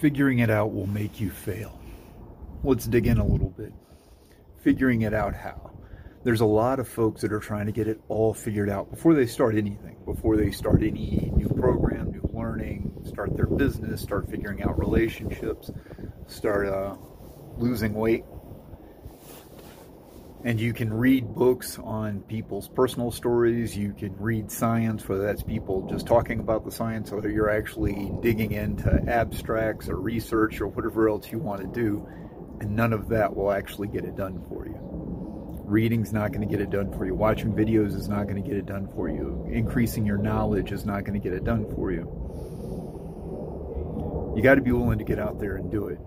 Figuring it out will make you fail. Let's dig in a little bit. Figuring it out how? There's a lot of folks that are trying to get it all figured out before they start anything, before they start any new program, new learning, start their business, start figuring out relationships, start uh, losing weight, and you can read books on people's personal stories. You can read science, whether that's people just talking about the science, or whether you're actually digging into abstracts or research or whatever else you want to do. And none of that will actually get it done for you. Reading's not going to get it done for you. Watching videos is not going to get it done for you. Increasing your knowledge is not going to get it done for you. You got to be willing to get out there and do it.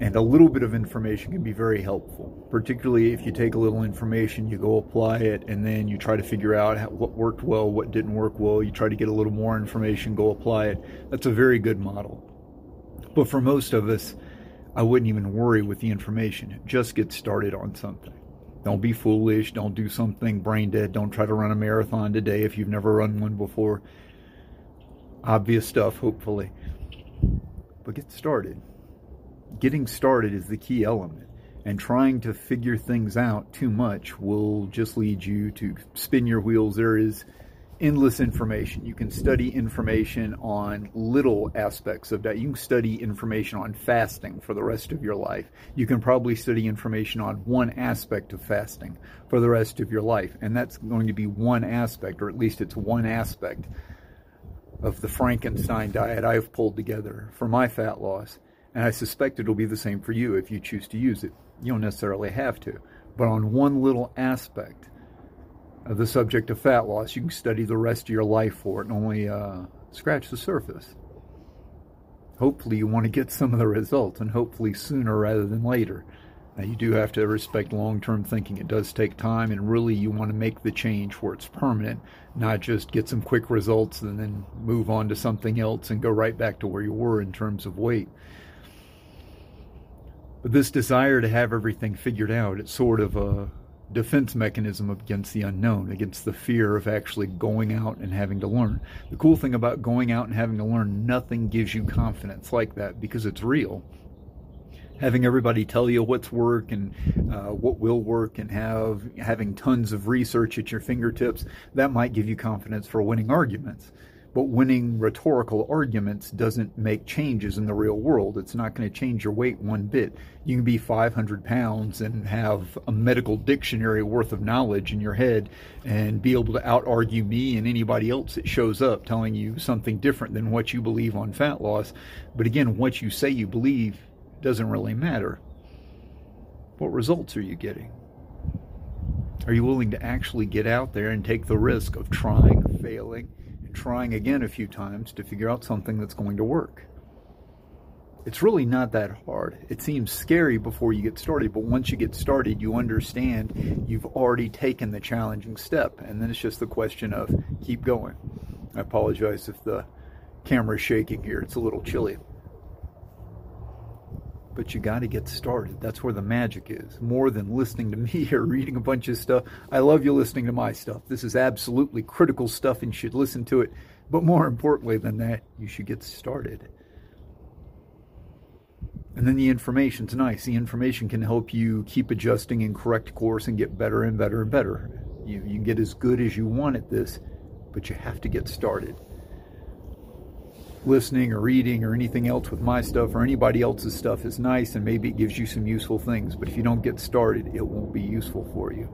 And a little bit of information can be very helpful, particularly if you take a little information, you go apply it, and then you try to figure out what worked well, what didn't work well. You try to get a little more information, go apply it. That's a very good model. But for most of us, I wouldn't even worry with the information. Just get started on something. Don't be foolish. Don't do something brain dead. Don't try to run a marathon today if you've never run one before. Obvious stuff, hopefully. But get started getting started is the key element. And trying to figure things out too much will just lead you to spin your wheels. There is endless information. You can study information on little aspects of that. You can study information on fasting for the rest of your life. You can probably study information on one aspect of fasting for the rest of your life. And that's going to be one aspect, or at least it's one aspect of the Frankenstein diet I've pulled together for my fat loss. And I suspect it'll be the same for you if you choose to use it. You don't necessarily have to. But on one little aspect of the subject of fat loss, you can study the rest of your life for it and only uh, scratch the surface. Hopefully, you want to get some of the results, and hopefully sooner rather than later. Now, you do have to respect long term thinking. It does take time, and really, you want to make the change where it's permanent, not just get some quick results and then move on to something else and go right back to where you were in terms of weight. But this desire to have everything figured out, it's sort of a defense mechanism against the unknown, against the fear of actually going out and having to learn. The cool thing about going out and having to learn, nothing gives you confidence like that because it's real. Having everybody tell you what's work and uh, what will work, and have having tons of research at your fingertips, that might give you confidence for winning arguments. But winning rhetorical arguments doesn't make changes in the real world. It's not going to change your weight one bit. You can be 500 pounds and have a medical dictionary worth of knowledge in your head and be able to out argue me and anybody else that shows up telling you something different than what you believe on fat loss. But again, what you say you believe doesn't really matter. What results are you getting? Are you willing to actually get out there and take the risk of trying, failing, trying again a few times to figure out something that's going to work. It's really not that hard. It seems scary before you get started, but once you get started, you understand you've already taken the challenging step, and then it's just the question of keep going. I apologize if the camera is shaking here, it's a little chilly but you got to get started. That's where the magic is. More than listening to me or reading a bunch of stuff. I love you listening to my stuff. This is absolutely critical stuff and you should listen to it. But more importantly than that, you should get started. And then the information's nice. The information can help you keep adjusting and correct course and get better and better and better. You, you can get as good as you want at this, but you have to get started listening or reading or anything else with my stuff or anybody else's stuff is nice and maybe it gives you some useful things. But if you don't get started, it won't be useful for you.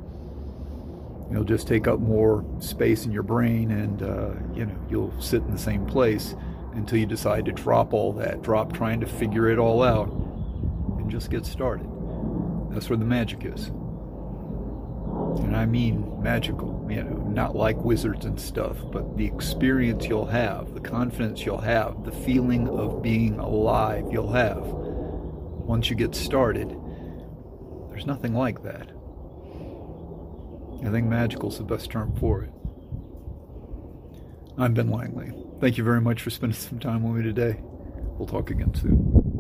You'll just take up more space in your brain and, uh, you know, you'll sit in the same place until you decide to drop all that, drop trying to figure it all out, and just get started. That's where the magic is. And I mean magical, you know, not like wizards and stuff, but the experience you'll have, the confidence you'll have, the feeling of being alive you'll have once you get started. There's nothing like that. I think magical is the best term for it. I'm Ben Langley. Thank you very much for spending some time with me today. We'll talk again soon.